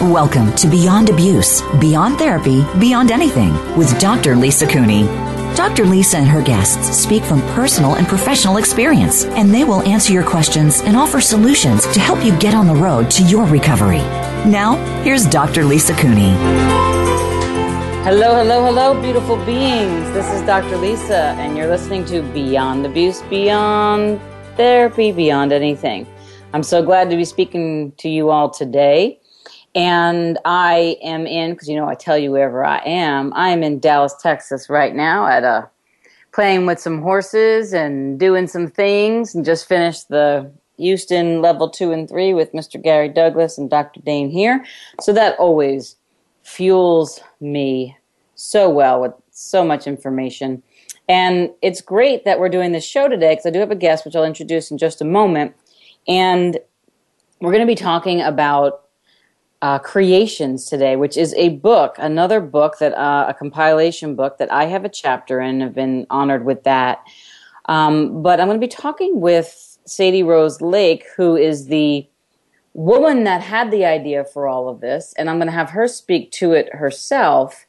Welcome to Beyond Abuse, Beyond Therapy, Beyond Anything with Dr. Lisa Cooney. Dr. Lisa and her guests speak from personal and professional experience, and they will answer your questions and offer solutions to help you get on the road to your recovery. Now, here's Dr. Lisa Cooney. Hello, hello, hello, beautiful beings. This is Dr. Lisa, and you're listening to Beyond Abuse, Beyond Therapy, Beyond Anything. I'm so glad to be speaking to you all today. And I am in, because you know I tell you wherever I am, I am in Dallas, Texas right now at a playing with some horses and doing some things and just finished the Houston level two and three with Mr. Gary Douglas and Dr. Dain Heer. So that always fuels me so well with so much information. And it's great that we're doing this show today because I do have a guest, which I'll introduce in just a moment. And we're going to be talking about uh, Creations today, which is a book, another book that uh, a compilation book that I have a chapter in. Have been honored with that. Um, but I'm going to be talking with Sadie Rose Lake, who is the woman that had the idea for all of this, and I'm going to have her speak to it herself.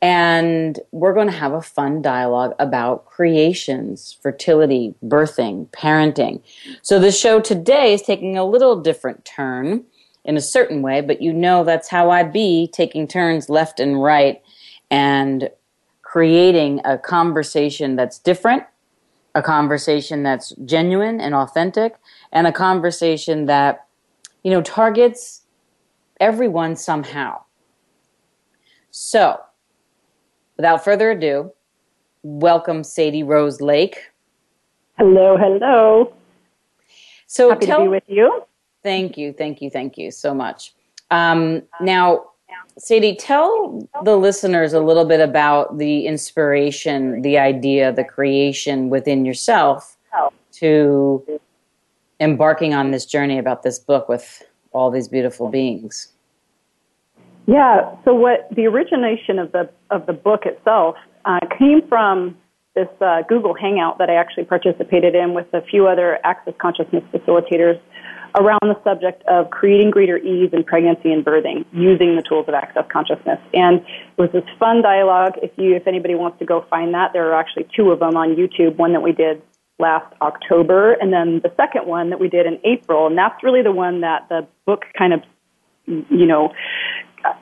And we're going to have a fun dialogue about creations, fertility, birthing, parenting. So the show today is taking a little different turn in a certain way, but you know that's how I be, taking turns left and right and creating a conversation that's different, a conversation that's genuine and authentic, and a conversation that, you know, targets everyone somehow. So, without further ado, welcome Sadie Rose Lake. Hello, hello. So Happy tell, to be with you. Thank you, thank you, thank you so much. Um, now, Sadie, tell the listeners a little bit about the inspiration, the idea, the creation within yourself to embarking on this journey about this book with all these beautiful beings. Yeah. So, what the origination of the of the book itself uh, came from this uh, Google Hangout that I actually participated in with a few other Access Consciousness facilitators around the subject of creating greater ease in pregnancy and birthing using the tools of access consciousness. And it was this fun dialogue. If you, if anybody wants to go find that, there are actually two of them on YouTube. One that we did last October, and then the second one that we did in April. And that's really the one that the book kind of, you know,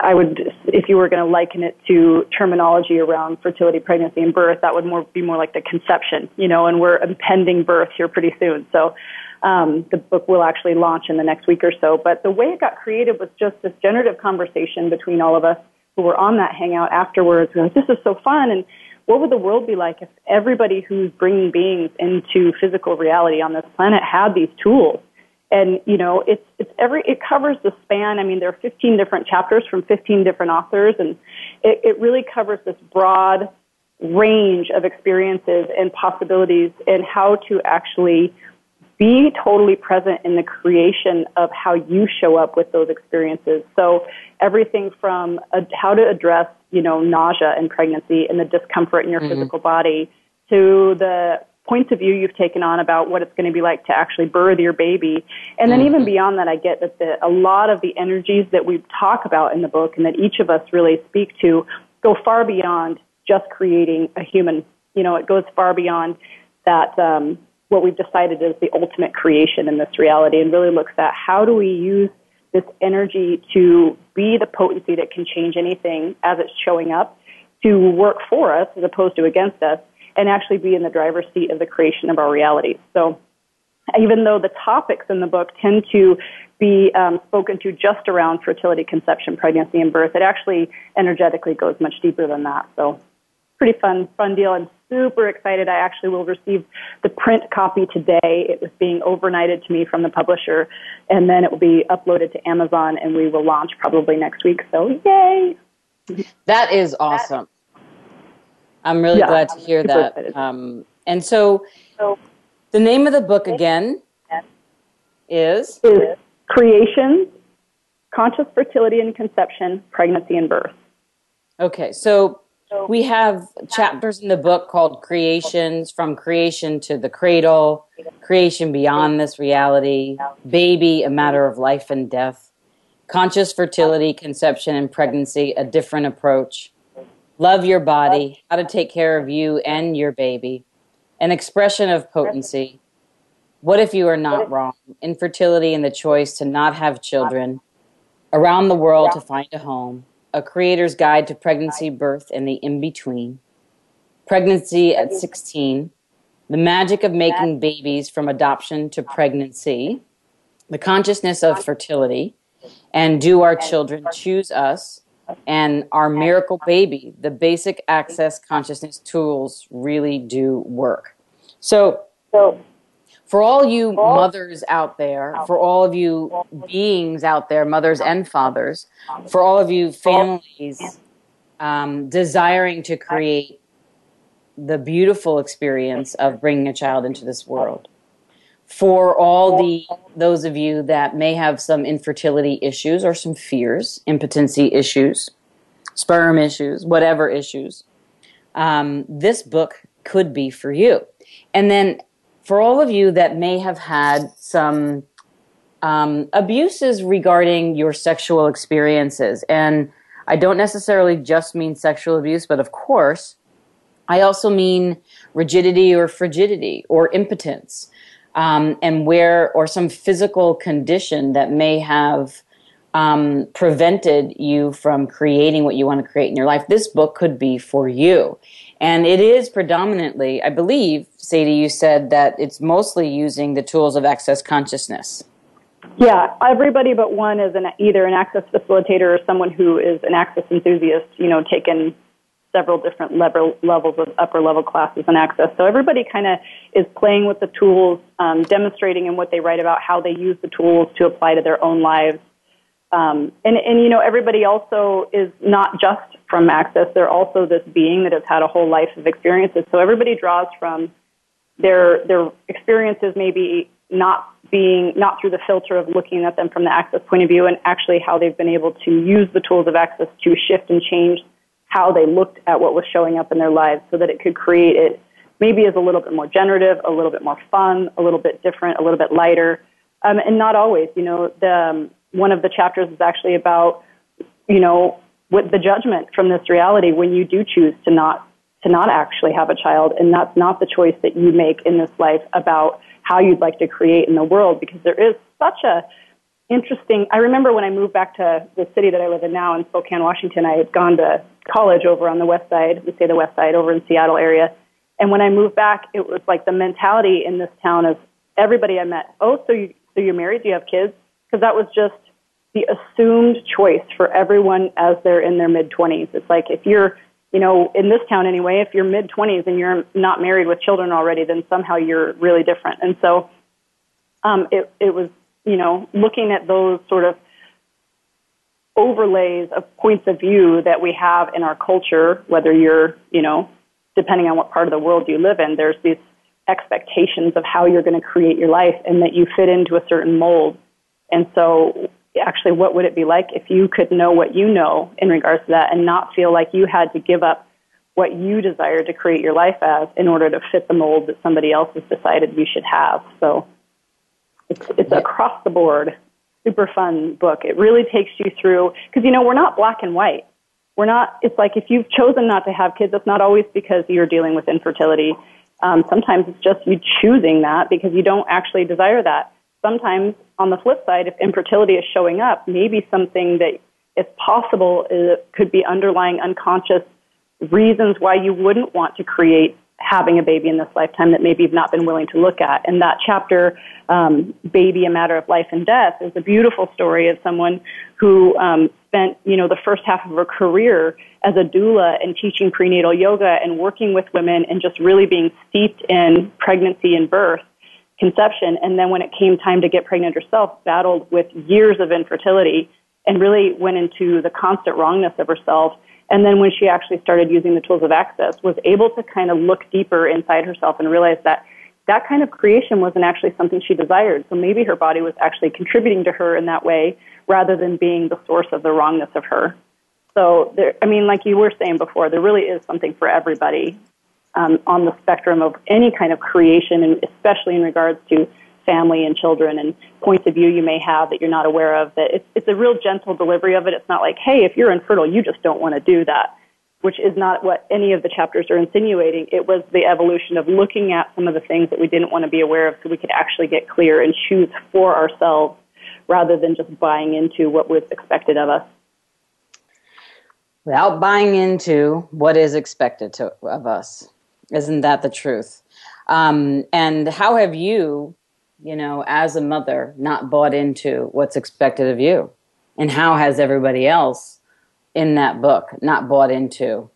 I would, if you were going to liken it to terminology around fertility, pregnancy, and birth, that would more be more like the conception, you know, and we're impending birth here pretty soon. So um, the book will actually launch in the next week or so. But the way it got created was just this generative conversation between all of us who were on that hangout afterwards. We like, this is so fun. And what would the world be like if everybody who's bringing beings into physical reality on this planet had these tools? And you know, it's it's every it covers the span. I mean, there are 15 different chapters from 15 different authors, and it, it really covers this broad range of experiences and possibilities and how to actually be totally present in the creation of how you show up with those experiences. So everything from uh, how to address, you know, nausea in pregnancy and the discomfort in your mm-hmm. physical body to the points of view you've taken on about what it's going to be like to actually birth your baby. And then mm-hmm. even beyond that, I get that the, a lot of the energies that we talk about in the book and that each of us really speak to go far beyond just creating a human. You know, it goes far beyond that, um, what we've decided is the ultimate creation in this reality and really looks at how do we use this energy to be the potency that can change anything as it's showing up to work for us as opposed to against us and actually be in the driver's seat of the creation of our reality. So even though the topics in the book tend to be um, spoken to just around fertility, conception, pregnancy, and birth, it actually energetically goes much deeper than that. So, pretty fun, fun deal. I'm super excited. I actually will receive the print copy today. It was being overnighted to me from the publisher, and then it will be uploaded to Amazon, and we will launch probably next week. So, yay! That is awesome. I'm really yeah, glad to hear that. Um, and so, so the name of the book again is? Is Creation, Conscious Fertility and Conception, Pregnancy and Birth. Okay, so we have chapters in the book called Creations, From Creation to the Cradle, Creation Beyond This Reality, Baby, A Matter of Life and Death, Conscious Fertility, Conception and Pregnancy, A Different Approach, Love Your Body, How to Take Care of You and Your Baby, an expression of potency. What if you are not wrong? Infertility and the choice to not have children. Around the world to find a home. A creator's guide to pregnancy, birth, and the in between. Pregnancy at 16. The magic of making babies from adoption to pregnancy. The consciousness of fertility. And do our children choose us? and our miracle baby, the basic access consciousness tools really do work. So, for all you mothers out there, for all of you beings out there, mothers and fathers, for all of you families um, desiring to create the beautiful experience of bringing a child into this world, for all the those of you that may have some infertility issues or some fears, impotency issues, sperm issues, whatever issues, um, this book could be for you. And then for all of you that may have had some um, abuses regarding your sexual experiences, and I don't necessarily just mean sexual abuse, but of course, I also mean rigidity or frigidity or impotence um, and where or some physical condition that may have um, prevented you from creating what you want to create in your life, this book could be for you. And it is predominantly, I believe, Sadie, you said that it's mostly using the tools of access consciousness. Yeah, everybody but one is an, either an access facilitator or someone who is an access enthusiast, you know, taken several different level, levels of upper level classes and access. So everybody kind of is playing with the tools, um, demonstrating in what they write about how they use the tools to apply to their own lives. Um, and, and, you know, everybody also is not just from access. They're also this being that has had a whole life of experiences. So everybody draws from their, their experiences maybe not being, not through the filter of looking at them from the access point of view and actually how they've been able to use the tools of access to shift and change how they looked at what was showing up in their lives so that it could create it maybe as a little bit more generative, a little bit more fun, a little bit different, a little bit lighter. Um, and not always, you know, the, um, one of the chapters is actually about, you know, with the judgment from this reality when you do choose to not to not actually have a child and that's not the choice that you make in this life about how you'd like to create in the world because there is such a interesting. I remember when I moved back to the city that I live in now in Spokane, Washington, I had gone to college over on the west side, we say the west side, over in Seattle area. And when I moved back, it was like the mentality in this town of everybody I met, oh, so, you, so you're married, do you have kids? Because that was just the assumed choice for everyone as they're in their mid 20s. It's like if you're, you know, in this town anyway, if you're mid 20s and you're not married with children already, then somehow you're really different. And so um, it, it was you know, looking at those sort of overlays of points of view that we have in our culture, whether you're, you know, depending on what part of the world you live in, there's these expectations of how you're going to create your life and that you fit into a certain mold. And so, actually, what would it be like if you could know what you know in regards to that and not feel like you had to give up what you desire to create your life as in order to fit the mold that somebody else has decided you should have? So, it's, it's across the board, super fun book. It really takes you through, because you know, we're not black and white. We're not, it's like if you've chosen not to have kids, it's not always because you're dealing with infertility. Um, sometimes it's just you choosing that because you don't actually desire that. Sometimes, on the flip side, if infertility is showing up, maybe something that is possible is, could be underlying unconscious reasons why you wouldn't want to create having a baby in this lifetime that maybe you've not been willing to look at. And that chapter, um, Baby, A Matter of Life and Death, is a beautiful story of someone who um, spent, you know, the first half of her career as a doula and teaching prenatal yoga and working with women and just really being steeped in pregnancy and birth, conception. And then when it came time to get pregnant herself, battled with years of infertility and really went into the constant wrongness of herself and then when she actually started using the tools of access, was able to kind of look deeper inside herself and realize that that kind of creation wasn't actually something she desired. So maybe her body was actually contributing to her in that way rather than being the source of the wrongness of her. So there, I mean, like you were saying before, there really is something for everybody um, on the spectrum of any kind of creation, and especially in regards to family and children and points of view you may have that you're not aware of. That it's, it's a real gentle delivery of it. It's not like, hey, if you're infertile, you just don't want to do that, which is not what any of the chapters are insinuating. It was the evolution of looking at some of the things that we didn't want to be aware of so we could actually get clear and choose for ourselves rather than just buying into what was expected of us. Without buying into what is expected to, of us. Isn't that the truth? Um, and how have you you know, as a mother, not bought into what's expected of you? And how has everybody else in that book not bought into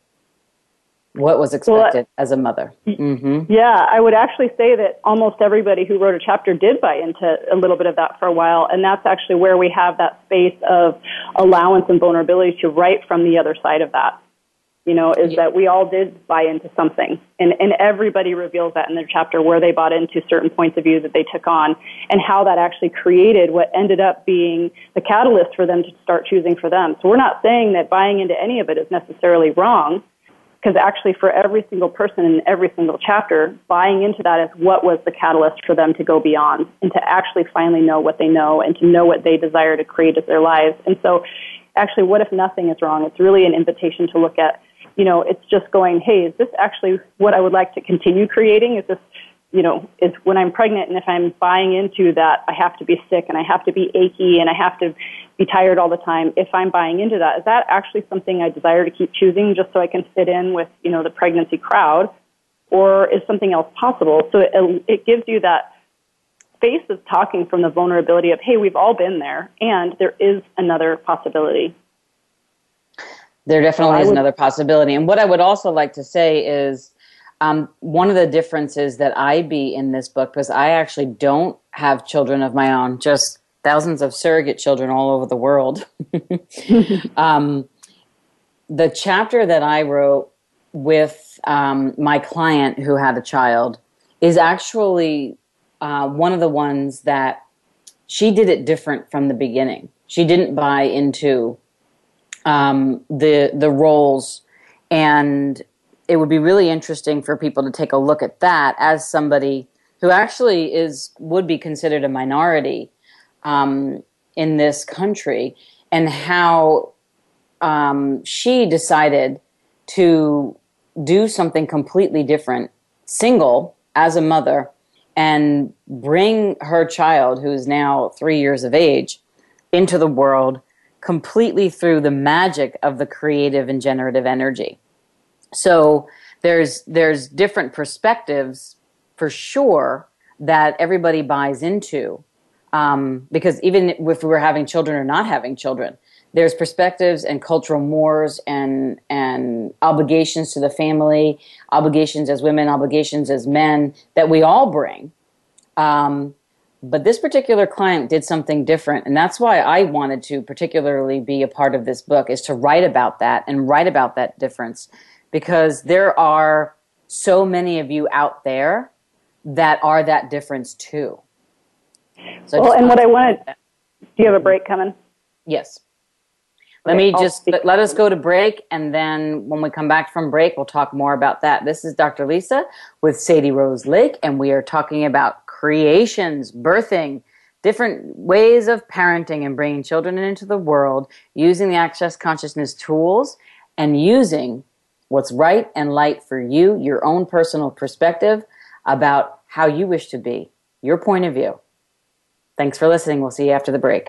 what was expected well, as a mother? Mm-hmm. Yeah, I would actually say that almost everybody who wrote a chapter did buy into a little bit of that for a while. And that's actually where we have that space of allowance and vulnerability to write from the other side of that you know, is that we all did buy into something. And, and everybody reveals that in their chapter where they bought into certain points of view that they took on and how that actually created what ended up being the catalyst for them to start choosing for them. So we're not saying that buying into any of it is necessarily wrong because actually for every single person in every single chapter, buying into that is what was the catalyst for them to go beyond and to actually finally know what they know and to know what they desire to create as their lives. And so actually, what if nothing is wrong? It's really an invitation to look at you know, it's just going, hey, is this actually what I would like to continue creating? Is this, you know, is when I'm pregnant and if I'm buying into that I have to be sick and I have to be achy and I have to be tired all the time, if I'm buying into that, is that actually something I desire to keep choosing just so I can fit in with, you know, the pregnancy crowd? Or is something else possible? So it, it gives you that space of talking from the vulnerability of, hey, we've all been there and there is another possibility. There definitely is another possibility. And what I would also like to say is um, one of the differences that I be in this book, because I actually don't have children of my own, just thousands of surrogate children all over the world. um, the chapter that I wrote with um, my client who had a child is actually uh, one of the ones that she did it different from the beginning. She didn't buy into um, the the roles, and it would be really interesting for people to take a look at that as somebody who actually is would be considered a minority um, in this country, and how um, she decided to do something completely different, single as a mother, and bring her child, who is now three years of age, into the world completely through the magic of the creative and generative energy. So there's there's different perspectives for sure that everybody buys into. Um, because even if we're having children or not having children, there's perspectives and cultural mores and and obligations to the family, obligations as women, obligations as men that we all bring. Um, but this particular client did something different. And that's why I wanted to particularly be a part of this book is to write about that and write about that difference because there are so many of you out there that are that difference too. So well, and what I wanted, do you have a break coming? Yes. Let okay, me just let, let us go to break, and then when we come back from break, we'll talk more about that. This is Dr. Lisa with Sadie Rose Lake, and we are talking about creations, birthing, different ways of parenting and bringing children into the world using the Access Consciousness tools and using what's right and light for you, your own personal perspective about how you wish to be, your point of view. Thanks for listening. We'll see you after the break.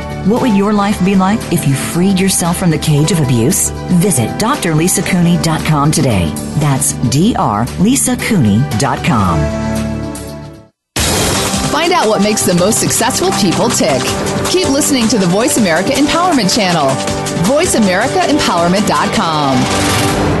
what would your life be like if you freed yourself from the cage of abuse? Visit drlisacooney.com today. That's drlisacooney.com. Find out what makes the most successful people tick. Keep listening to the Voice America Empowerment Channel. VoiceAmericaEmpowerment.com.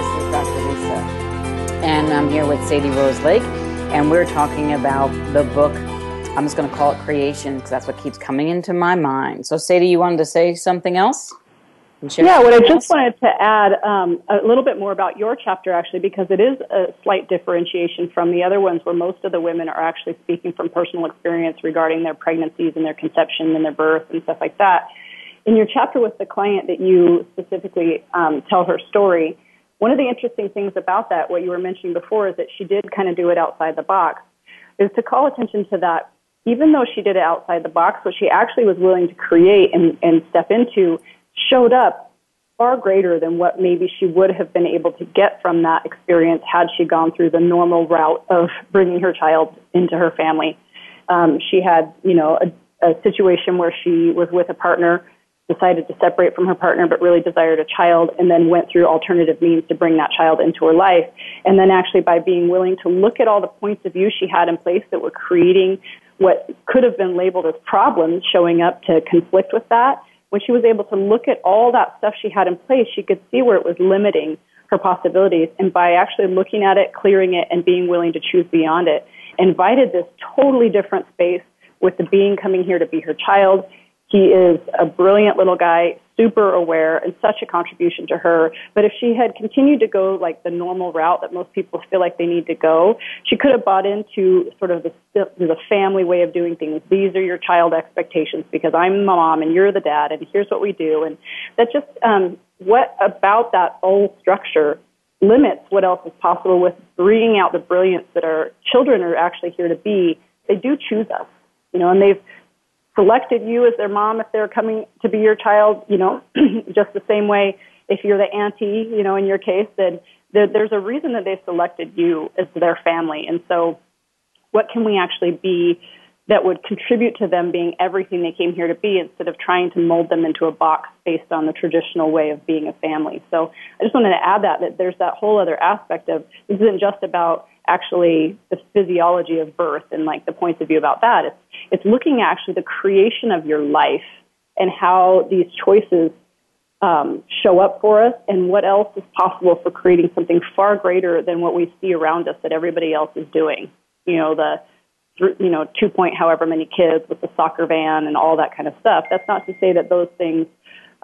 This is Dr and I'm here with Sadie Rose Lake, and we're talking about the book. I'm just going to call it Creation because that's what keeps coming into my mind. So, Sadie, you wanted to say something else? Yeah, what I just wanted to add um, a little bit more about your chapter, actually, because it is a slight differentiation from the other ones where most of the women are actually speaking from personal experience regarding their pregnancies and their conception and their birth and stuff like that. In your chapter with the client that you specifically um, tell her story, one of the interesting things about that, what you were mentioning before, is that she did kind of do it outside the box, is to call attention to that. Even though she did it outside the box, what she actually was willing to create and, and step into showed up far greater than what maybe she would have been able to get from that experience had she gone through the normal route of bringing her child into her family. Um, she had, you know, a, a situation where she was with a partner decided to separate from her partner but really desired a child and then went through alternative means to bring that child into her life. And then actually by being willing to look at all the points of view she had in place that were creating what could have been labeled as problems showing up to conflict with that, when she was able to look at all that stuff she had in place, she could see where it was limiting her possibilities. And by actually looking at it, clearing it, and being willing to choose beyond it, invited this totally different space with the being coming here to be her child he is a brilliant little guy, super aware, and such a contribution to her. But if she had continued to go like the normal route that most people feel like they need to go, she could have bought into sort of the, the family way of doing things. These are your child expectations because I'm the mom and you're the dad, and here's what we do. And that just, um, what about that old structure limits what else is possible with bringing out the brilliance that our children are actually here to be? They do choose us, you know, and they've selected you as their mom if they're coming to be your child, you know, just the same way if you're the auntie, you know, in your case, then there, there's a reason that they selected you as their family. And so what can we actually be that would contribute to them being everything they came here to be instead of trying to mold them into a box based on the traditional way of being a family. So I just wanted to add that, that there's that whole other aspect of this isn't just about actually the physiology of birth and like the points of view about that. It's, it's looking at actually the creation of your life and how these choices um, show up for us and what else is possible for creating something far greater than what we see around us that everybody else is doing. You know, the, you know, two point however many kids with the soccer van and all that kind of stuff. That's not to say that those things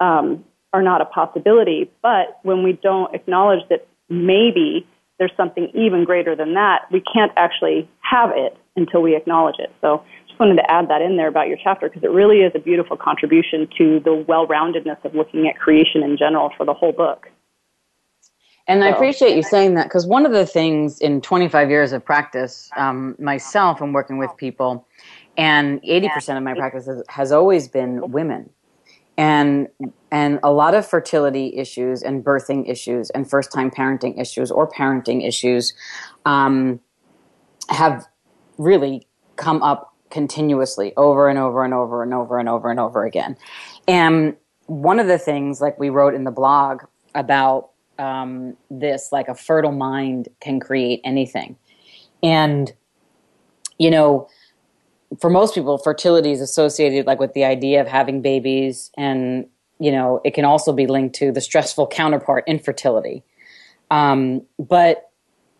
um, are not a possibility, but when we don't acknowledge that maybe there's something even greater than that, we can't actually have it until we acknowledge it. So just wanted to add that in there about your chapter because it really is a beautiful contribution to the well-roundedness of looking at creation in general for the whole book. And so, I appreciate you saying that because one of the things in 25 years of practice, um, myself and working with people, and 80% of my practice has, has always been women. And and a lot of fertility issues and birthing issues and first time parenting issues or parenting issues um, have really come up continuously over and over and over and over and over and over again. And one of the things, like we wrote in the blog about um, this, like a fertile mind can create anything. And, you know, for most people, fertility is associated like with the idea of having babies and you know, it can also be linked to the stressful counterpart, infertility. Um, but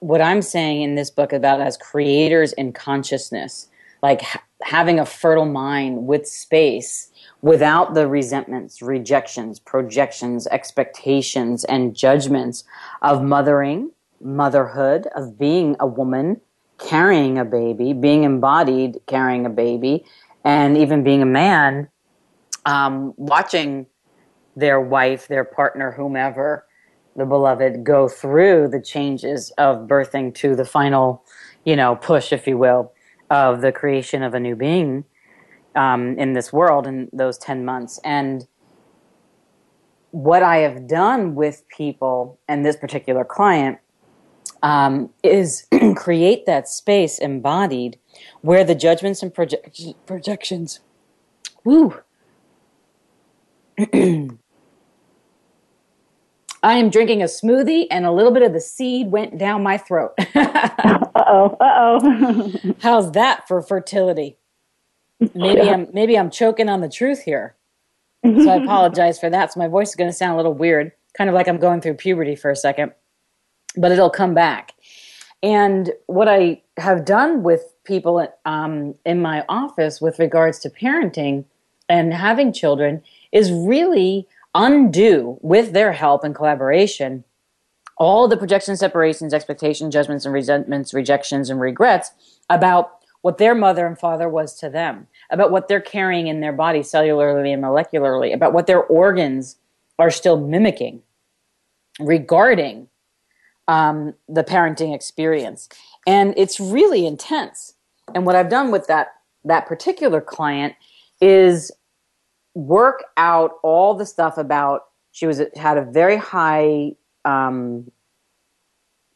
what I'm saying in this book about as creators in consciousness, like ha- having a fertile mind with space without the resentments, rejections, projections, expectations, and judgments of mothering, motherhood, of being a woman, carrying a baby, being embodied carrying a baby, and even being a man, um, watching their wife, their partner, whomever, the beloved, go through the changes of birthing to the final, you know, push, if you will, of the creation of a new being um, in this world in those 10 months. And what I have done with people and this particular client um, is create that space embodied where the judgments and proje- projections, woo, I am drinking a smoothie and a little bit of the seed went down my throat. uh oh, uh oh. How's that for fertility? Maybe yeah. I'm maybe I'm choking on the truth here. So I apologize for that. So my voice is going to sound a little weird, kind of like I'm going through puberty for a second, but it'll come back. And what I have done with people um, in my office with regards to parenting and having children is really undo with their help and collaboration all the projections, separations, expectations, judgments, and resentments, rejections, and regrets about what their mother and father was to them, about what they're carrying in their body cellularly and molecularly, about what their organs are still mimicking regarding um, the parenting experience. And it's really intense. And what I've done with that that particular client is work out all the stuff about she was had a very high um,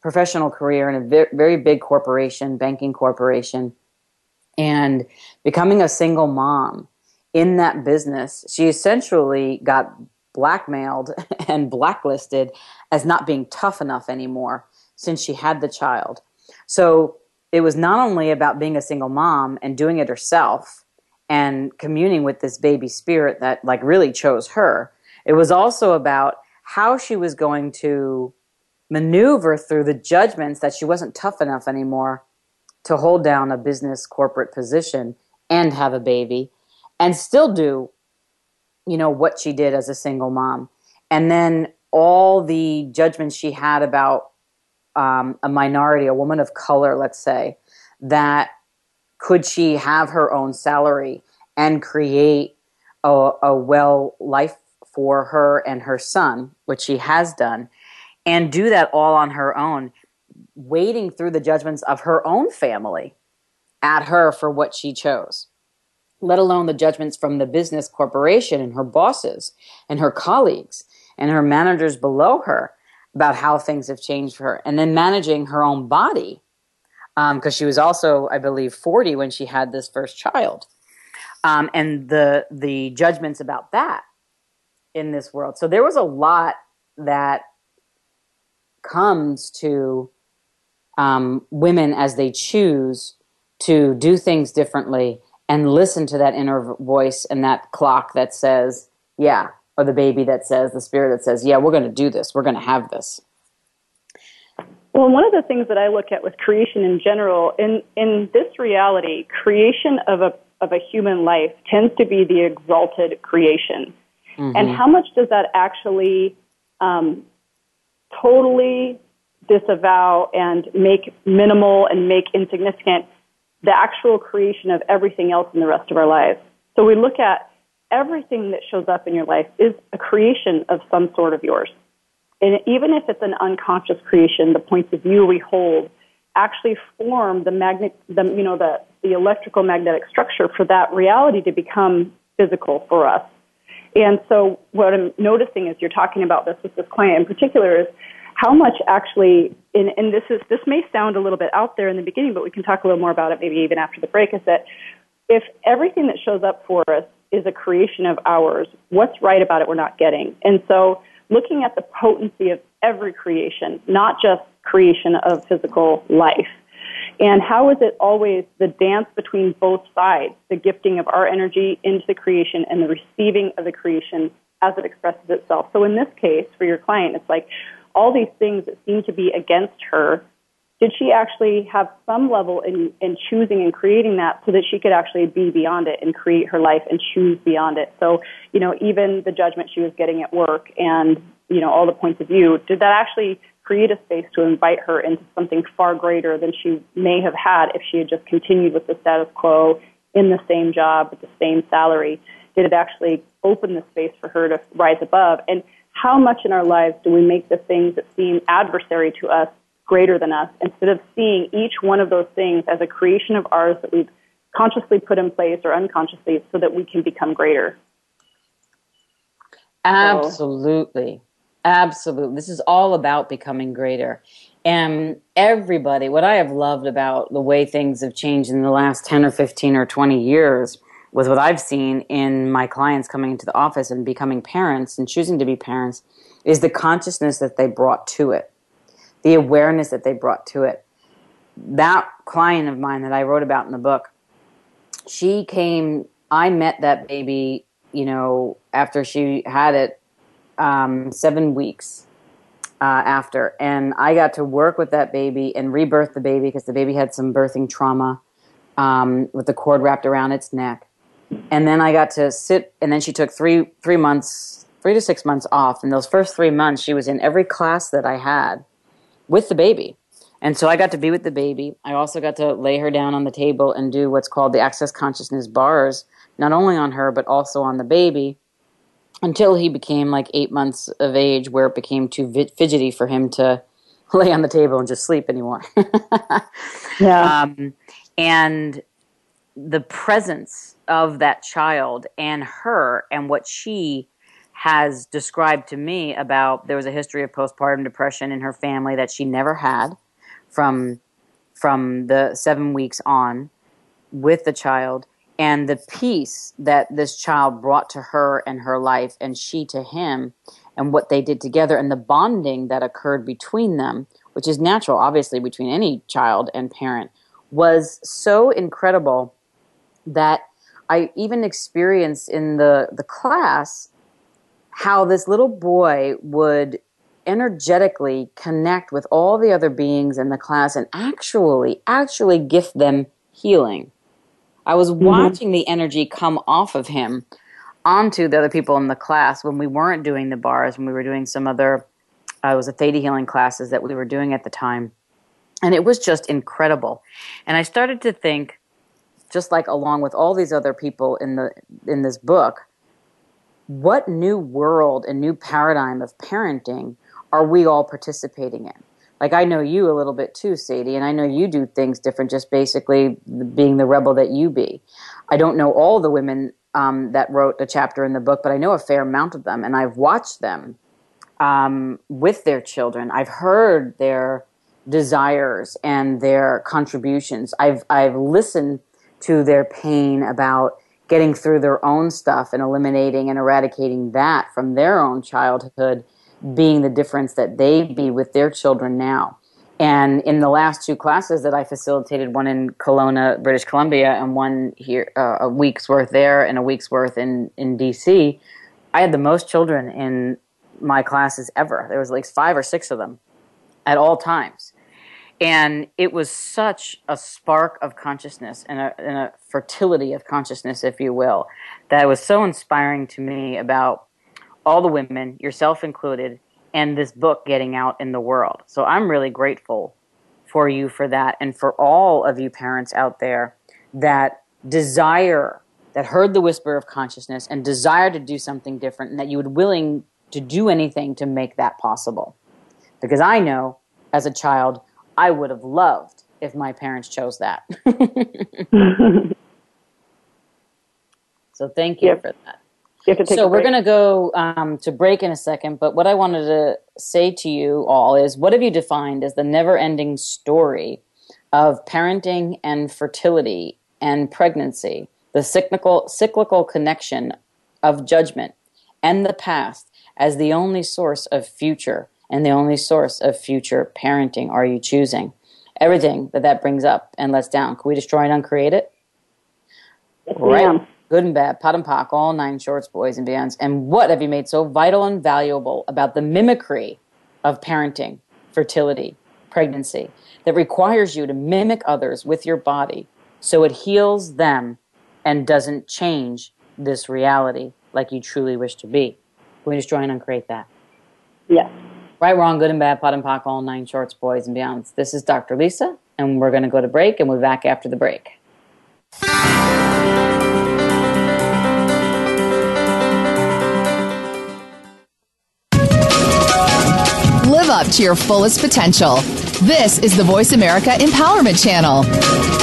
professional career in a very, very big corporation, banking corporation, and becoming a single mom in that business. She essentially got blackmailed and blacklisted as not being tough enough anymore since she had the child. So it was not only about being a single mom and doing it herself and communing with this baby spirit that like really chose her. It was also about how she was going to maneuver through the judgments that she wasn't tough enough anymore to hold down a business corporate position and have a baby and still do you know what she did as a single mom. And then all the judgments she had about um, a minority a woman of color let's say that could she have her own salary and create a, a well life for her and her son, which she has done, and do that all on her own, wading through the judgments of her own family at her for what she chose, let alone the judgments from the business corporation and her bosses and her colleagues and her managers below her about how things have changed for her, and then managing her own body because um, she was also, I believe, 40 when she had this first child, um, and the the judgments about that in this world. So there was a lot that comes to um, women as they choose to do things differently and listen to that inner voice and that clock that says, "Yeah," or the baby that says, the spirit that says, "Yeah, we're going to do this. We're going to have this." Well, one of the things that I look at with creation in general, in, in this reality, creation of a, of a human life tends to be the exalted creation. Mm-hmm. And how much does that actually um, totally disavow and make minimal and make insignificant the actual creation of everything else in the rest of our lives? So we look at everything that shows up in your life is a creation of some sort of yours and even if it's an unconscious creation, the points of view we hold actually form the magnet, the, you know, the, the electrical magnetic structure for that reality to become physical for us. And so what I'm noticing as you're talking about this with this client in particular is how much actually, and, and this is, this may sound a little bit out there in the beginning, but we can talk a little more about it maybe even after the break, is that if everything that shows up for us is a creation of ours, what's right about it we're not getting? And so looking at the potency of every creation, not just creation of physical life. And how is it always the dance between both sides, the gifting of our energy into the creation and the receiving of the creation as it expresses itself? So in this case, for your client, it's like all these things that seem to be against her. Did she actually have some level in, in choosing and creating that so that she could actually be beyond it and create her life and choose beyond it? So, you know, even the judgment she was getting at work and, you know, all the points of view, did that actually create a space to invite her into something far greater than she may have had if she had just continued with the status quo in the same job with the same salary? Did it actually open the space for her to rise above? And how much in our lives do we make the things that seem adversary to us greater than us instead of seeing each one of those things as a creation of ours that we've consciously put in place or unconsciously so that we can become greater? Um, Absolutely. Absolutely. This is all about becoming greater. And everybody, what I have loved about the way things have changed in the last 10 or 15 or 20 years with what I've seen in my clients coming into the office and becoming parents and choosing to be parents is the consciousness that they brought to it, the awareness that they brought to it. That client of mine that I wrote about in the book, she came, I met that baby, you know, after she had it um, seven weeks uh, after, and I got to work with that baby and rebirth the baby because the baby had some birthing trauma um, with the cord wrapped around its neck. And then I got to sit, and then she took three three months, three to six months off. And those first three months, she was in every class that I had with the baby. And so I got to be with the baby. I also got to lay her down on the table and do what's called the access consciousness bars, not only on her, but also on the baby until he became like eight months of age, where it became too fidgety for him to lay on the table and just sleep anymore. yeah. Um, and the presence of that child and her and what she has described to me about there was a history of postpartum depression in her family that she never had from from the 7 weeks on with the child and the peace that this child brought to her and her life and she to him and what they did together and the bonding that occurred between them which is natural obviously between any child and parent was so incredible that i even experienced in the the class how this little boy would energetically connect with all the other beings in the class and actually actually gift them healing I was mm-hmm. watching the energy come off of him onto the other people in the class when we weren't doing the bars, when we were doing some other, uh, it was a theta healing classes that we were doing at the time. And it was just incredible. And I started to think, just like along with all these other people in the in this book, what new world and new paradigm of parenting are we all participating in? like I know you a little bit too, Sadie, and I know you do things different, just basically being the rebel that you be. I don't know all the women um, that wrote a chapter in the book, but I know a fair amount of them, and I've watched them um, with their children. I've heard their desires and their contributions. I've I've listened to their pain about getting through their own stuff and eliminating and eradicating that from their own childhood being the difference that they be with their children now. And in the last two classes that I facilitated, one in Kelowna, British Columbia, and one here, uh, a week's worth there and a week's worth in, in DC, I had the most children in my classes ever. There was like five or six of them at all times. And it was such a spark of consciousness and a, and a fertility of consciousness, if you will, that was so inspiring to me about all the women, yourself included, and this book getting out in the world. So I'm really grateful for you for that and for all of you parents out there that desire that heard the whisper of consciousness and desire to do something different and that you would willing to do anything to make that possible. Because I know as a child, I would have loved if my parents chose that. so thank you yep. for that. so we're going to go um, to break in a second, but what I wanted to say to you all is what have you defined as the never ending story of parenting and fertility and pregnancy, the cyclical, cyclical connection of judgment and the past as the only source of future and the only source of future parenting are you choosing? Everything that that brings up and lets down. Can we destroy and uncreate it? Yes, right. Good and bad, POD and POC, all nine shorts, boys and beyonds. And what have you made so vital and valuable about the mimicry of parenting, fertility, pregnancy that requires you to mimic others with your body so it heals them and doesn't change this reality like you truly wish to be? Can we destroy and uncreate that? Yes. Right, wrong, good and bad, POD and POC, all nine shorts, boys and beyonds. This is Dr. Lisa, and we're going to go to break, and we'll be back after the break. Live up to your fullest potential. This is the Voice America Empowerment Channel.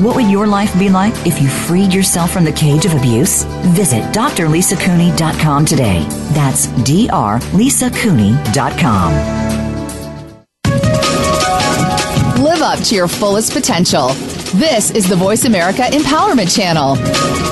what would your life be like if you freed yourself from the cage of abuse? Visit drlisacooney.com today. That's drlisacooney.com. Live up to your fullest potential. This is the Voice America Empowerment Channel.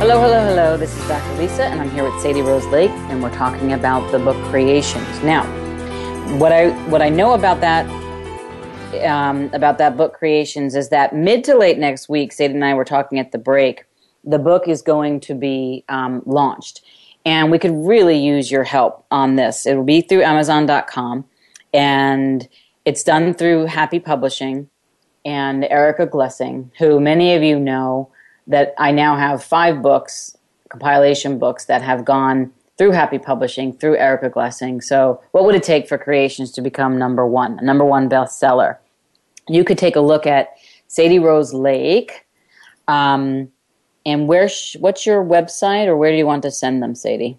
Hello, hello, hello. This is Dr. Lisa, and I'm here with Sadie Rose Lake, and we're talking about the book Creations. Now, what I what I know about that um, about that book Creations is that mid to late next week, Sadie and I were talking at the break. The book is going to be um, launched, and we could really use your help on this. It will be through Amazon.com, and it's done through Happy Publishing and Erica Glessing, who many of you know that I now have five books, compilation books that have gone through Happy Publishing, through Erica Glessing. So, what would it take for Creations to become number one, a number one bestseller? You could take a look at Sadie Rose Lake. Um, and where? Sh- what's your website, or where do you want to send them, Sadie?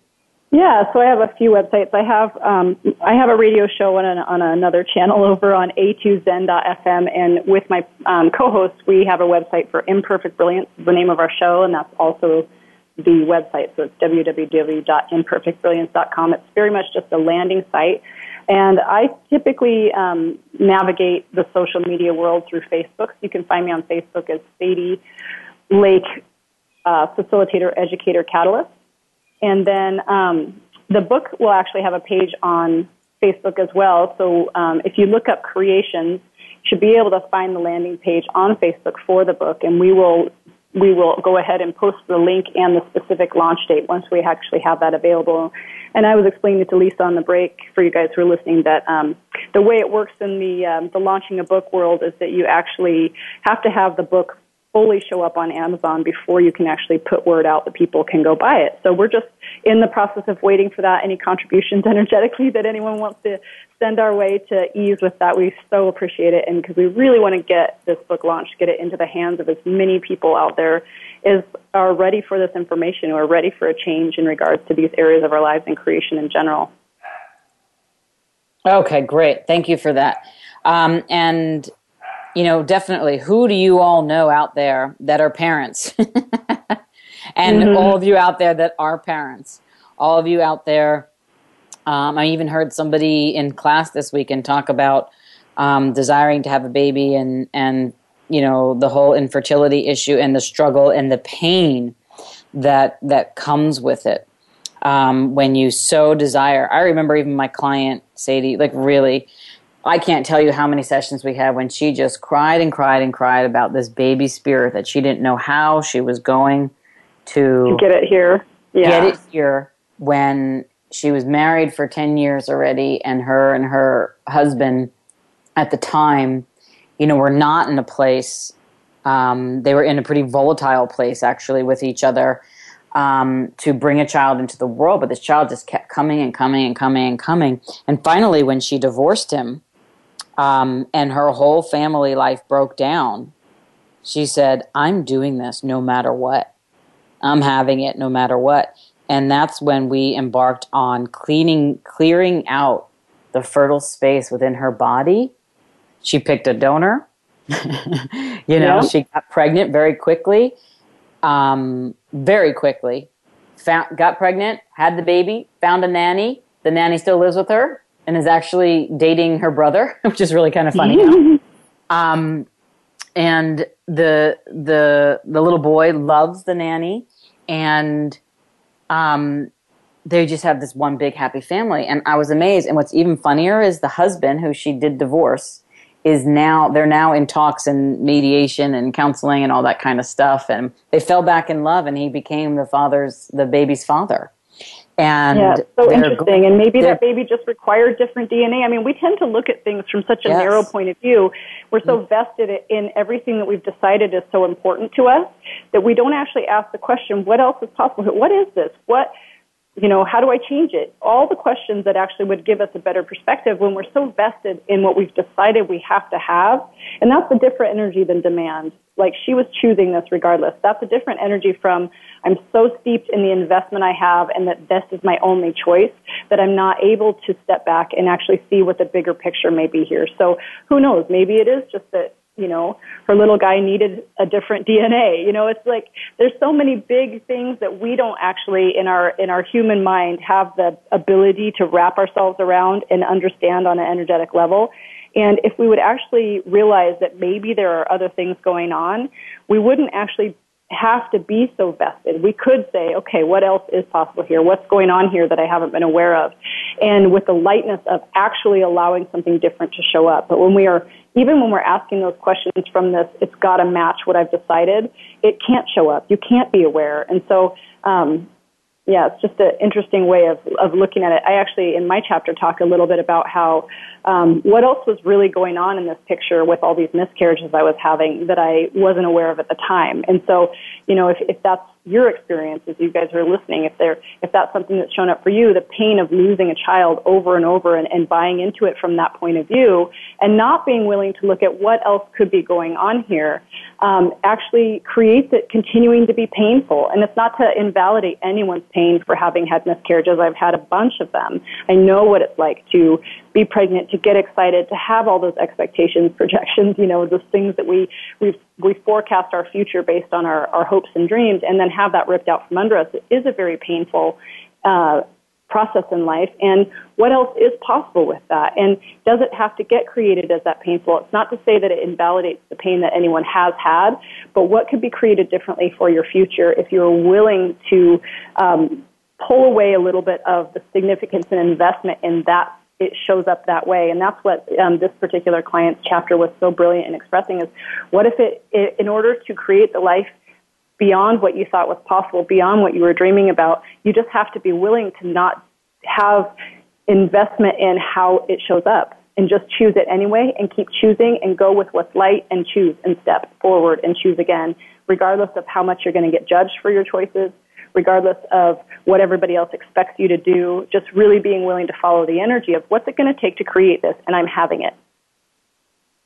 Yeah, so I have a few websites. I have um, I have a radio show on, an, on another channel over on a2zen.fm, and with my um, co-host, we have a website for Imperfect Brilliance, the name of our show, and that's also the website. So it's www.imperfectbrilliance.com. It's very much just a landing site, and I typically um, navigate the social media world through Facebook. You can find me on Facebook as Sadie Lake uh, Facilitator Educator Catalyst and then um, the book will actually have a page on Facebook as well. So um, if you look up creations, you should be able to find the landing page on Facebook for the book, and we will we will go ahead and post the link and the specific launch date once we actually have that available. And I was explaining to Lisa on the break for you guys who are listening that um, the way it works in the um, the launching a book world is that you actually have to have the book fully show up on Amazon before you can actually put word out that people can go buy it. So we're just in the process of waiting for that. Any contributions energetically that anyone wants to send our way to ease with that, we so appreciate it. And because we really want to get this book launched, get it into the hands of as many people out there as are ready for this information, who are ready for a change in regards to these areas of our lives and creation in general. Okay, great. Thank you for that. Um, and you know, definitely, who do you all know out there that are parents? and mm-hmm. all of you out there that are parents, all of you out there. Um, I even heard somebody in class this weekend talk about um, desiring to have a baby and and you know the whole infertility issue and the struggle and the pain that that comes with it um, when you so desire. I remember even my client Sadie, like really, I can't tell you how many sessions we had when she just cried and cried and cried about this baby spirit that she didn't know how she was going to get it here. Yeah. Get it here when she was married for 10 years already and her and her husband at the time, you know, were not in a place um, they were in a pretty volatile place actually with each other um, to bring a child into the world, but this child just kept coming and coming and coming and coming. And finally, when she divorced him, um, and her whole family life broke down, she said, I'm doing this no matter what. I'm having it no matter what. And that's when we embarked on cleaning, clearing out the fertile space within her body. She picked a donor. you know, yeah. she got pregnant very quickly, um, very quickly. Found, got pregnant, had the baby, found a nanny. The nanny still lives with her and is actually dating her brother, which is really kind of funny. um, and the the the little boy loves the nanny, and um, they just have this one big happy family. And I was amazed. And what's even funnier is the husband, who she did divorce, is now they're now in talks and mediation and counseling and all that kind of stuff. And they fell back in love, and he became the father's the baby's father. And yeah, so interesting. and maybe that baby just required different DNA. I mean, we tend to look at things from such a yes. narrow point of view. We're so mm. vested in everything that we've decided is so important to us that we don't actually ask the question, what else is possible? What is this? What, you know, how do I change it? All the questions that actually would give us a better perspective when we're so vested in what we've decided we have to have. And that's a different energy than demand. Like she was choosing this regardless. That's a different energy from I'm so steeped in the investment I have and that this is my only choice that I'm not able to step back and actually see what the bigger picture may be here. So who knows? Maybe it is just that you know, her little guy needed a different DNA. You know, it's like there's so many big things that we don't actually in our in our human mind have the ability to wrap ourselves around and understand on an energetic level. And if we would actually realize that maybe there are other things going on, we wouldn't actually have to be so vested. We could say, okay, what else is possible here? What's going on here that I haven't been aware of? And with the lightness of actually allowing something different to show up. But when we are, even when we're asking those questions from this, it's got to match what I've decided, it can't show up. You can't be aware. And so, um, yeah, it's just an interesting way of, of looking at it. I actually, in my chapter, talk a little bit about how um, what else was really going on in this picture with all these miscarriages I was having that I wasn't aware of at the time. And so, you know, if, if that's your experience as you guys are listening, if there, if that's something that's shown up for you, the pain of losing a child over and over and, and buying into it from that point of view and not being willing to look at what else could be going on here, um, actually creates it continuing to be painful. And it's not to invalidate anyone's pain for having had miscarriages. I've had a bunch of them. I know what it's like to be pregnant, to get excited, to have all those expectations, projections, you know, those things that we, we, we forecast our future based on our, our hopes and dreams and then have that ripped out from under us is a very painful, uh, process in life. And what else is possible with that? And does it have to get created as that painful? It's not to say that it invalidates the pain that anyone has had but what could be created differently for your future if you're willing to um, pull away a little bit of the significance and investment in that it shows up that way. And that's what um, this particular client's chapter was so brilliant in expressing is what if it, it, in order to create the life beyond what you thought was possible, beyond what you were dreaming about, you just have to be willing to not have investment in how it shows up. and just choose it anyway and keep choosing and go with what's light and choose and step forward and choose again, regardless of how much you're going to get judged for your choices, regardless of what everybody else expects you to do, just really being willing to follow the energy of what's it going to take to create this and I'm having it.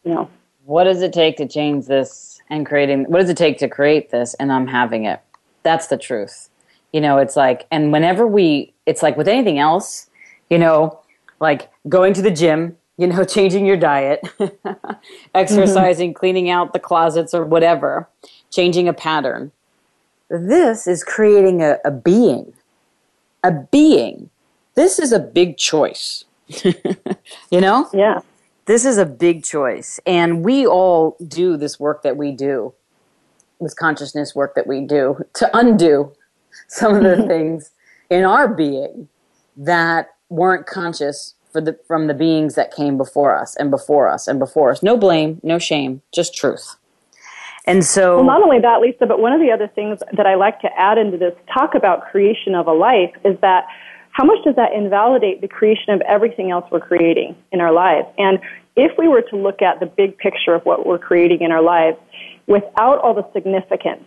You know. What does it take to change this and creating what does it take to create this and I'm having it? That's the truth. You know, it's like and whenever we it's like with anything else, you know, like going to the gym, you know, changing your diet, exercising, mm-hmm. cleaning out the closets or whatever, changing a pattern. This is creating a, a being. A being. This is a big choice. you know? Yeah. This is a big choice. And we all do this work that we do, this consciousness work that we do to undo some of the mm-hmm. things in our being that weren't conscious for the, from the beings that came before us and before us and before us. No blame, no shame, just truth. And so. Well, not only that, Lisa, but one of the other things that I like to add into this talk about creation of a life is that how much does that invalidate the creation of everything else we're creating in our lives? And if we were to look at the big picture of what we're creating in our lives without all the significance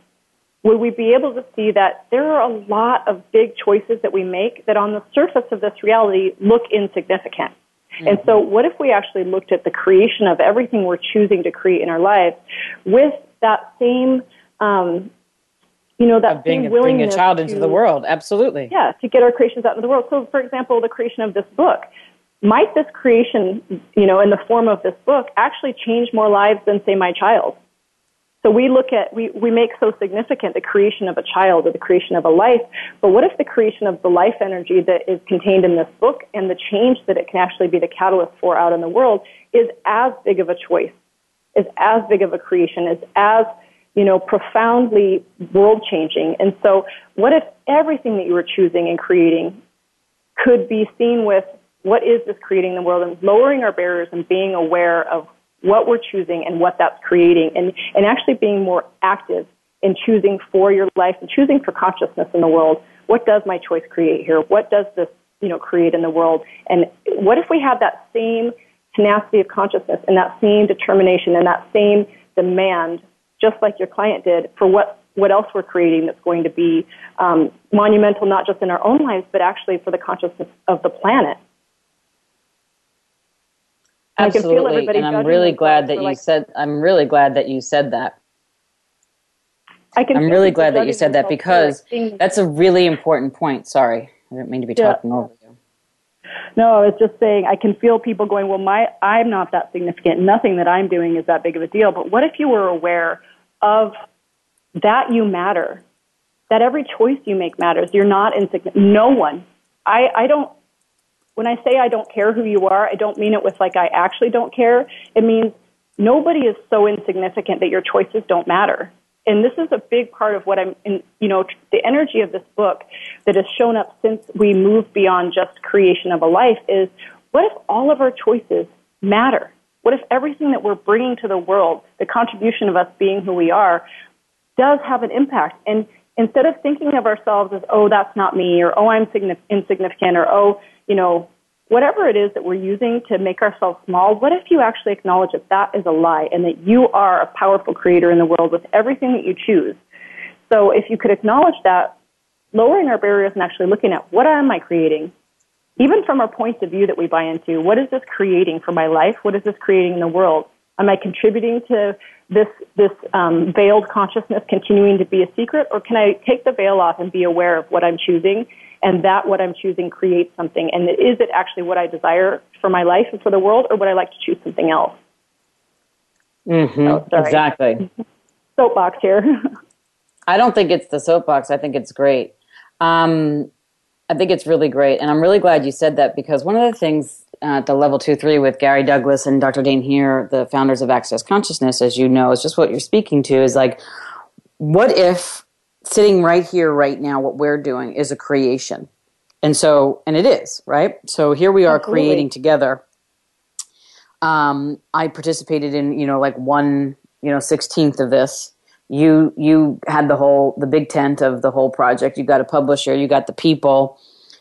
would we be able to see that there are a lot of big choices that we make that on the surface of this reality look insignificant? Mm-hmm. And so, what if we actually looked at the creation of everything we're choosing to create in our lives with that same, um, you know, that being, same willingness bring a child to, into the world? Absolutely. Yeah, to get our creations out into the world. So, for example, the creation of this book. Might this creation, you know, in the form of this book, actually change more lives than, say, my child? So we look at, we, we make so significant the creation of a child or the creation of a life, but what if the creation of the life energy that is contained in this book and the change that it can actually be the catalyst for out in the world is as big of a choice, is as big of a creation, is as, you know, profoundly world changing. And so what if everything that you were choosing and creating could be seen with what is this creating the world and lowering our barriers and being aware of what we're choosing and what that's creating and, and actually being more active in choosing for your life and choosing for consciousness in the world. What does my choice create here? What does this, you know, create in the world? And what if we have that same tenacity of consciousness and that same determination and that same demand, just like your client did, for what, what else we're creating that's going to be um, monumental, not just in our own lives, but actually for the consciousness of the planet. Absolutely, and I'm really glad that you like, said. I'm really glad that you said that. I can. I'm really glad that you said that because that's a really important point. Sorry, I didn't mean to be yeah. talking over. No, I was just saying I can feel people going, "Well, my I'm not that significant. Nothing that I'm doing is that big of a deal." But what if you were aware of that you matter, that every choice you make matters. You're not insignificant. No one. I I don't when I say I don't care who you are, I don't mean it with like I actually don't care. It means nobody is so insignificant that your choices don't matter. And this is a big part of what I'm, in, you know, the energy of this book that has shown up since we moved beyond just creation of a life is what if all of our choices matter? What if everything that we're bringing to the world, the contribution of us being who we are, does have an impact? And instead of thinking of ourselves as, oh, that's not me, or oh, I'm insignificant, or oh, you know, whatever it is that we're using to make ourselves small, what if you actually acknowledge that that is a lie and that you are a powerful creator in the world with everything that you choose? So if you could acknowledge that, lowering our barriers and actually looking at what am I creating, even from our points of view that we buy into, what is this creating for my life? What is this creating in the world? Am I contributing to this this um, veiled consciousness continuing to be a secret, or can I take the veil off and be aware of what I'm choosing and that what I'm choosing creates something. And is it actually what I desire for my life and for the world, or would I like to choose something else? Mm-hmm. Oh, exactly. Soapbox here. I don't think it's the soapbox. I think it's great. Um, I think it's really great, and I'm really glad you said that because one of the things at the level two three with Gary Douglas and Dr. Dain Heer, the founders of Access Consciousness, as you know, is just what you're speaking to. Is like, what if sitting right here, right now, what we're doing is a creation. And so, and it is, right? So here we are Absolutely. creating together. Um, I participated in, you know, like one, you know, 16th of this. You, you had the whole, the big tent of the whole project. You got a publisher, you got the people,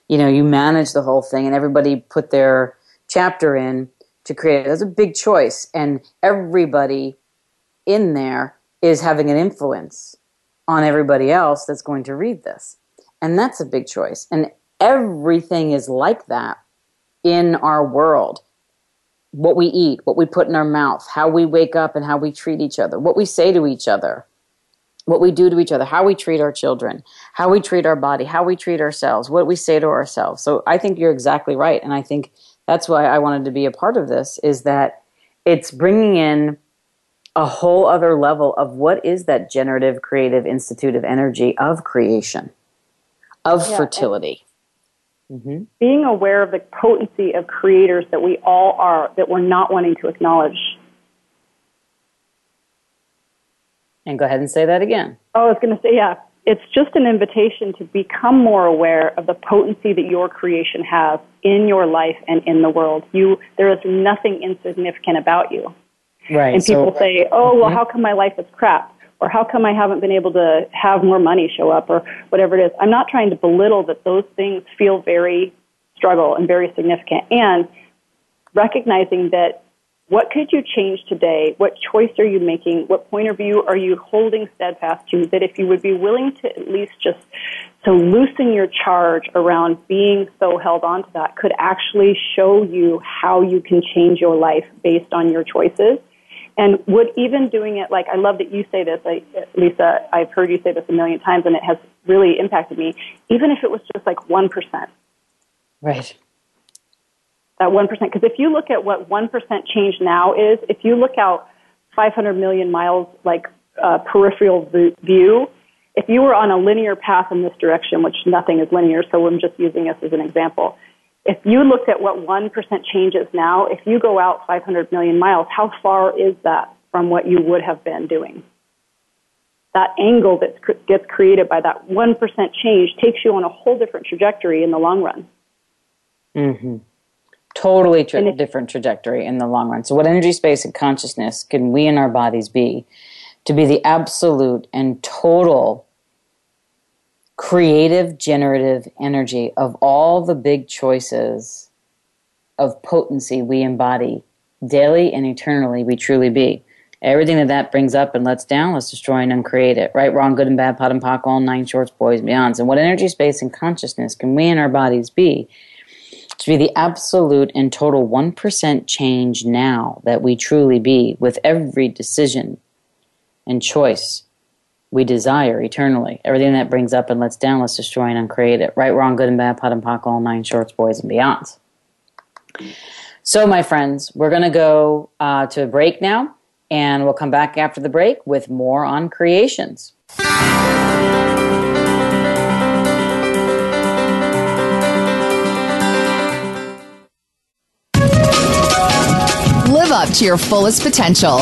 you know, you managed the whole thing and everybody put their chapter in to create it. That's a big choice. And everybody in there is having an influence on everybody else that's going to read this. And that's a big choice. And everything is like that in our world. What we eat, what we put in our mouth, how we wake up and how we treat each other, what we say to each other, what we do to each other, how we treat our children, how we treat our body, how we treat ourselves, what we say to ourselves. So I think you're exactly right. And I think that's why I wanted to be a part of this is that it's bringing in a whole other level of what is that generative, creative, institutive energy of creation, of yeah, fertility. Mm-hmm. Being aware of the potency of creators that we all are, that we're not wanting to acknowledge. And go ahead and say that again. Oh, I was going to say, yeah, it's just an invitation to become more aware of the potency that your creation has in your life and in the world. You, there is nothing insignificant about you. Right. And people so, say, "Oh, well, mm-hmm. how come my life is crap?" Or how come I haven't been able to have more money show up or whatever it is. I'm not trying to belittle that those things feel very struggle and very significant and recognizing that what could you change today? What choice are you making? What point of view are you holding steadfast to? That if you would be willing to at least just to loosen your charge around being so held on to that could actually show you how you can change your life based on your choices. And would even doing it, like I love that you say this, I, Lisa, I've heard you say this a million times and it has really impacted me, even if it was just like 1%. Right that 1%. Because if you look at what 1% change now is, if you look out 500 million miles, like uh, peripheral view, if you were on a linear path in this direction, which nothing is linear, so I'm just using this as an example. If you looked at what 1% change is now, if you go out 500 million miles, how far is that from what you would have been doing? That angle that gets created by that 1% change takes you on a whole different trajectory in the long run. Mm-hmm totally tra- different trajectory in the long run. So, what energy, space, and consciousness can we in our bodies be to be the absolute and total creative, generative energy of all the big choices of potency we embody daily and eternally we truly be? Everything that that brings up and lets down, let's destroy and uncreate it. Right, wrong, good and bad, POD and POC, all nine shorts, boys, and beyonds. And what energy, space, and consciousness can we in our bodies be to be the absolute and total 1% change now that we truly be with every decision and choice we desire eternally. Everything that brings up and lets down, let's destroy and uncreate it. Right, wrong, good and bad, POD and POC, all nine shorts, boys, and beyonds. So, my friends, we're going to go uh, to a break now, and we'll come back after the break with more on creations. Live up to your fullest potential.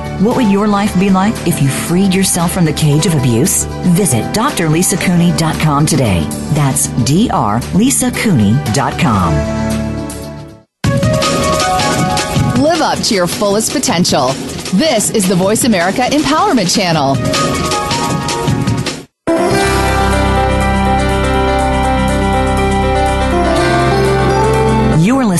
What would your life be like if you freed yourself from the cage of abuse? Visit drlisacooney.com today. That's drlisacooney.com. Live up to your fullest potential. This is the Voice America Empowerment Channel.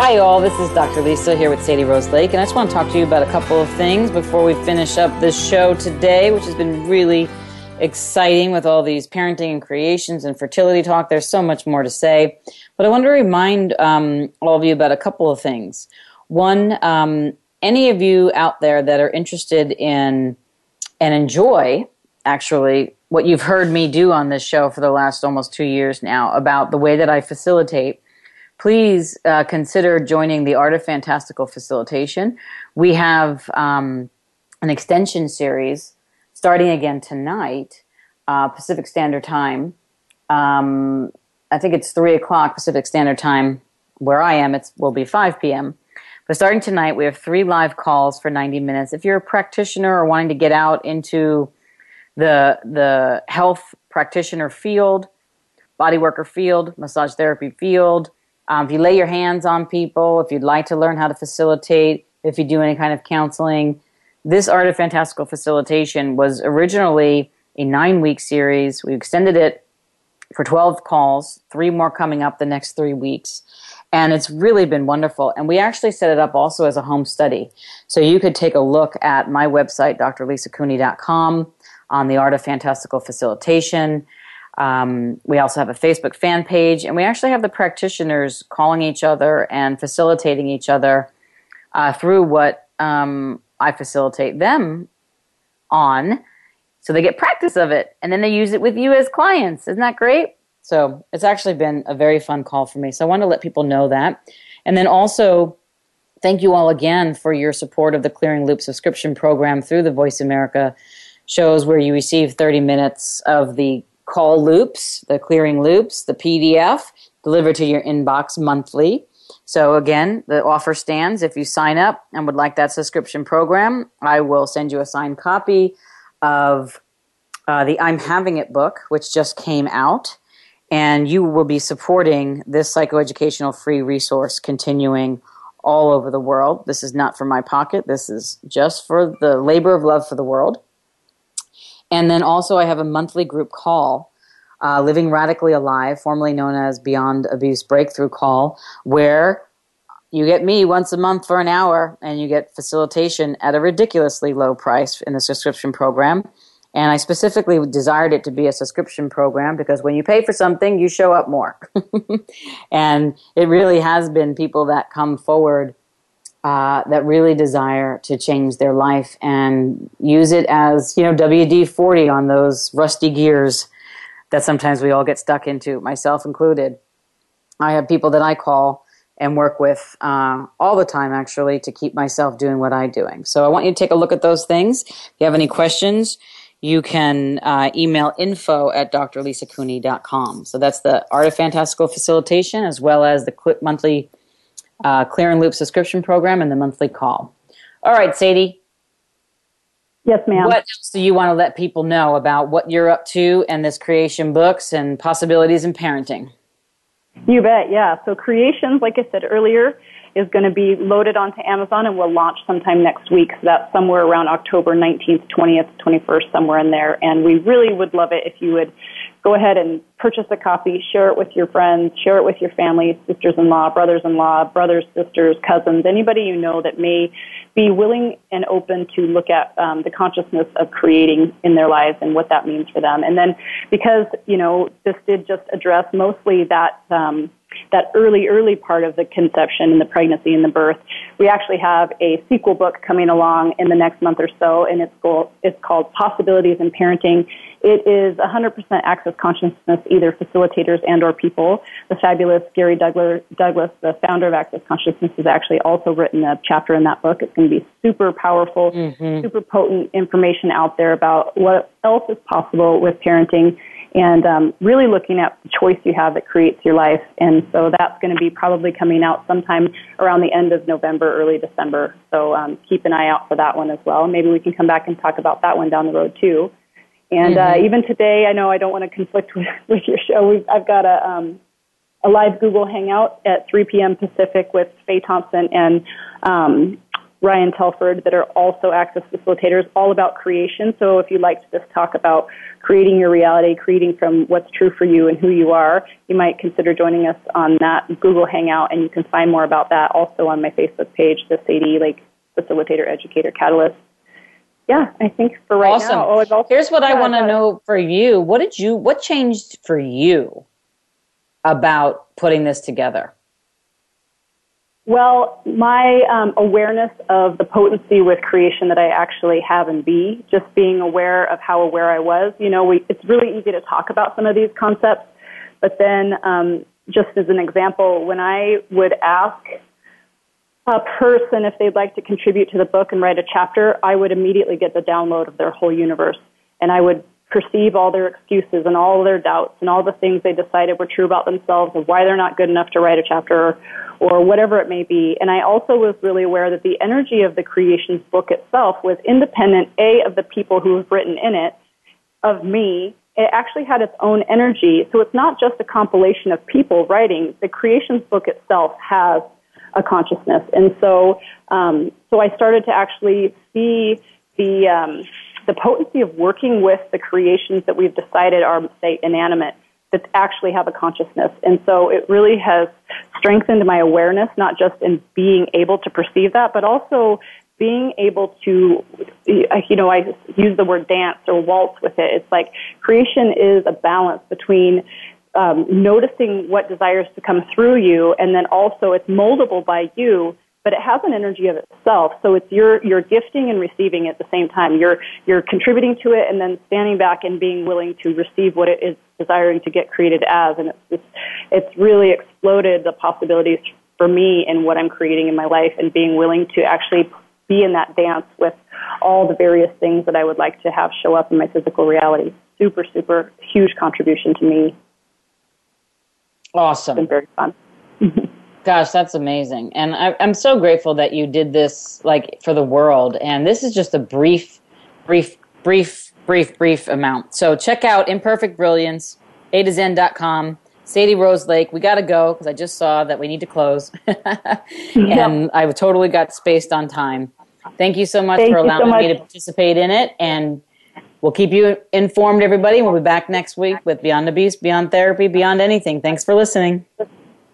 Hi, all. This is Dr. Lisa here with Sadie Rose Lake, and I just want to talk to you about a couple of things before we finish up this show today, which has been really exciting with all these parenting and creations and fertility talk. There's so much more to say, but I want to remind um, all of you about a couple of things. One, um, any of you out there that are interested in and enjoy actually what you've heard me do on this show for the last almost two years now about the way that I facilitate, please uh, consider joining the Art of Fantastical Facilitation. We have um, an extension series starting again tonight, uh, Pacific Standard Time. Um, I think it's three o'clock Pacific Standard Time where I am. It will be five p.m. But starting tonight, we have three live calls for 90 minutes. If you're a practitioner or wanting to get out into the the health practitioner field, body worker field, massage therapy field. Um, if you lay your hands on people, if you'd like to learn how to facilitate, if you do any kind of counseling, this Art of Fantastical Facilitation was originally a nine week series. We extended it for 12 calls, three more coming up the next three weeks. And it's really been wonderful. And we actually set it up also as a home study. So you could take a look at my website, drlisacooney.com on the art of fantastical facilitation. Um, we also have a Facebook fan page, and we actually have the practitioners calling each other and facilitating each other uh, through what um, I facilitate them on. So they get practice of it, and then they use it with you as clients. Isn't that great? So it's actually been a very fun call for me. So I want to let people know that. And then also, thank you all again for your support of the Clearing Loop subscription program through the Voice America shows where you receive 30 minutes of the call loops, the clearing loops, the PDF delivered to your inbox monthly. So again, the offer stands. If you sign up and would like that subscription program, I will send you a signed copy of uh, the I'm Having It book, which just came out. And you will be supporting this psychoeducational free resource continuing all over the world. This is not for my pocket. This is just for the labor of love for the world. And then also, I have a monthly group call, uh, Living Radically Alive, formerly known as Beyond Abuse Breakthrough Call, where you get me once a month for an hour and you get facilitation at a ridiculously low price in the subscription program. And I specifically desired it to be a subscription program because when you pay for something, you show up more. and it really has been people that come forward uh, that really desire to change their life and use it as, you know, WD 40 on those rusty gears that sometimes we all get stuck into, myself included. I have people that I call and work with uh, all the time, actually, to keep myself doing what I'm doing. So I want you to take a look at those things. If you have any questions, you can uh, email info at drlisacooney.com. So that's the Art of Fantastical Facilitation as well as the quick monthly uh, and Loop subscription program and the monthly call. All right, Sadie. Yes, ma'am. What else do you want to let people know about what you're up to and this creation books and possibilities in parenting? You bet, yeah. So Creations, like I said earlier, is going to be loaded onto Amazon and will launch sometime next week. So that's somewhere around October 19th, 20th, 21st, somewhere in there. And we really would love it if you would go ahead and purchase a copy, share it with your friends, share it with your family, sisters-in-law, brothers-in-law, brothers, sisters, cousins, anybody you know that may be willing and open to look at um, the consciousness of creating in their lives and what that means for them. And then because, you know, this did just address mostly that, um, that early, early part of the conception and the pregnancy and the birth, we actually have a sequel book coming along in the next month or so, and it's called, it's called Possibilities in Parenting it is 100% access consciousness, either facilitators and or people. The fabulous Gary Douglas, Douglas, the founder of Access Consciousness, has actually also written a chapter in that book. It's going to be super powerful, mm-hmm. super potent information out there about what else is possible with parenting and um, really looking at the choice you have that creates your life. And so that's going to be probably coming out sometime around the end of November, early December. So um, keep an eye out for that one as well. Maybe we can come back and talk about that one down the road too. And uh, mm-hmm. uh, even today, I know I don't want to conflict with, with your show. We've, I've got a, um, a live Google Hangout at 3 p.m. Pacific with Faye Thompson and um, Ryan Telford that are also access facilitators, all about creation. So if you'd like to just talk about creating your reality, creating from what's true for you and who you are, you might consider joining us on that Google Hangout, and you can find more about that also on my Facebook page, the Sadie Lake Facilitator Educator Catalyst. Yeah, I think for right awesome. now. Oh, also, Here's what yeah, I want to know for you. What did you? What changed for you about putting this together? Well, my um, awareness of the potency with creation that I actually have and be, just being aware of how aware I was. You know, we, it's really easy to talk about some of these concepts, but then, um, just as an example, when I would ask a person if they'd like to contribute to the book and write a chapter, I would immediately get the download of their whole universe, and I would perceive all their excuses and all their doubts and all the things they decided were true about themselves of why they're not good enough to write a chapter or, or whatever it may be. And I also was really aware that the energy of the creations book itself was independent, A, of the people who have written in it, of me. It actually had its own energy. So it's not just a compilation of people writing. The creations book itself has a consciousness. And so, um, so I started to actually see the, um, the potency of working with the creations that we've decided are, say, inanimate that actually have a consciousness. And so it really has strengthened my awareness, not just in being able to perceive that, but also being able to, you know, I use the word dance or waltz with it. It's like creation is a balance between um, noticing what desires to come through you, and then also it's moldable by you but it has an energy of itself. So it's you're you're gifting and receiving at the same time. You're you're contributing to it and then standing back and being willing to receive what it is desiring to get created as. And it's it's, it's really exploded the possibilities for me in what I'm creating in my life and being willing to actually be in that dance with all the various things that I would like to have show up in my physical reality. Super, super huge contribution to me. Awesome. It's been very fun. Gosh, that's amazing. And I, am so grateful that you did this like for the world. And this is just a brief, brief, brief, brief, brief amount. So check out Imperfect Brilliance, A to Zen.com. Sadie Rose Lake, we got to go because I just saw that we need to close. and I totally got spaced on time. Thank you so much Thank for allowing so much. me to participate in it. And we'll keep you informed, everybody. We'll be back next week with Beyond Abuse, Beyond Therapy, Beyond Anything. Thanks for listening.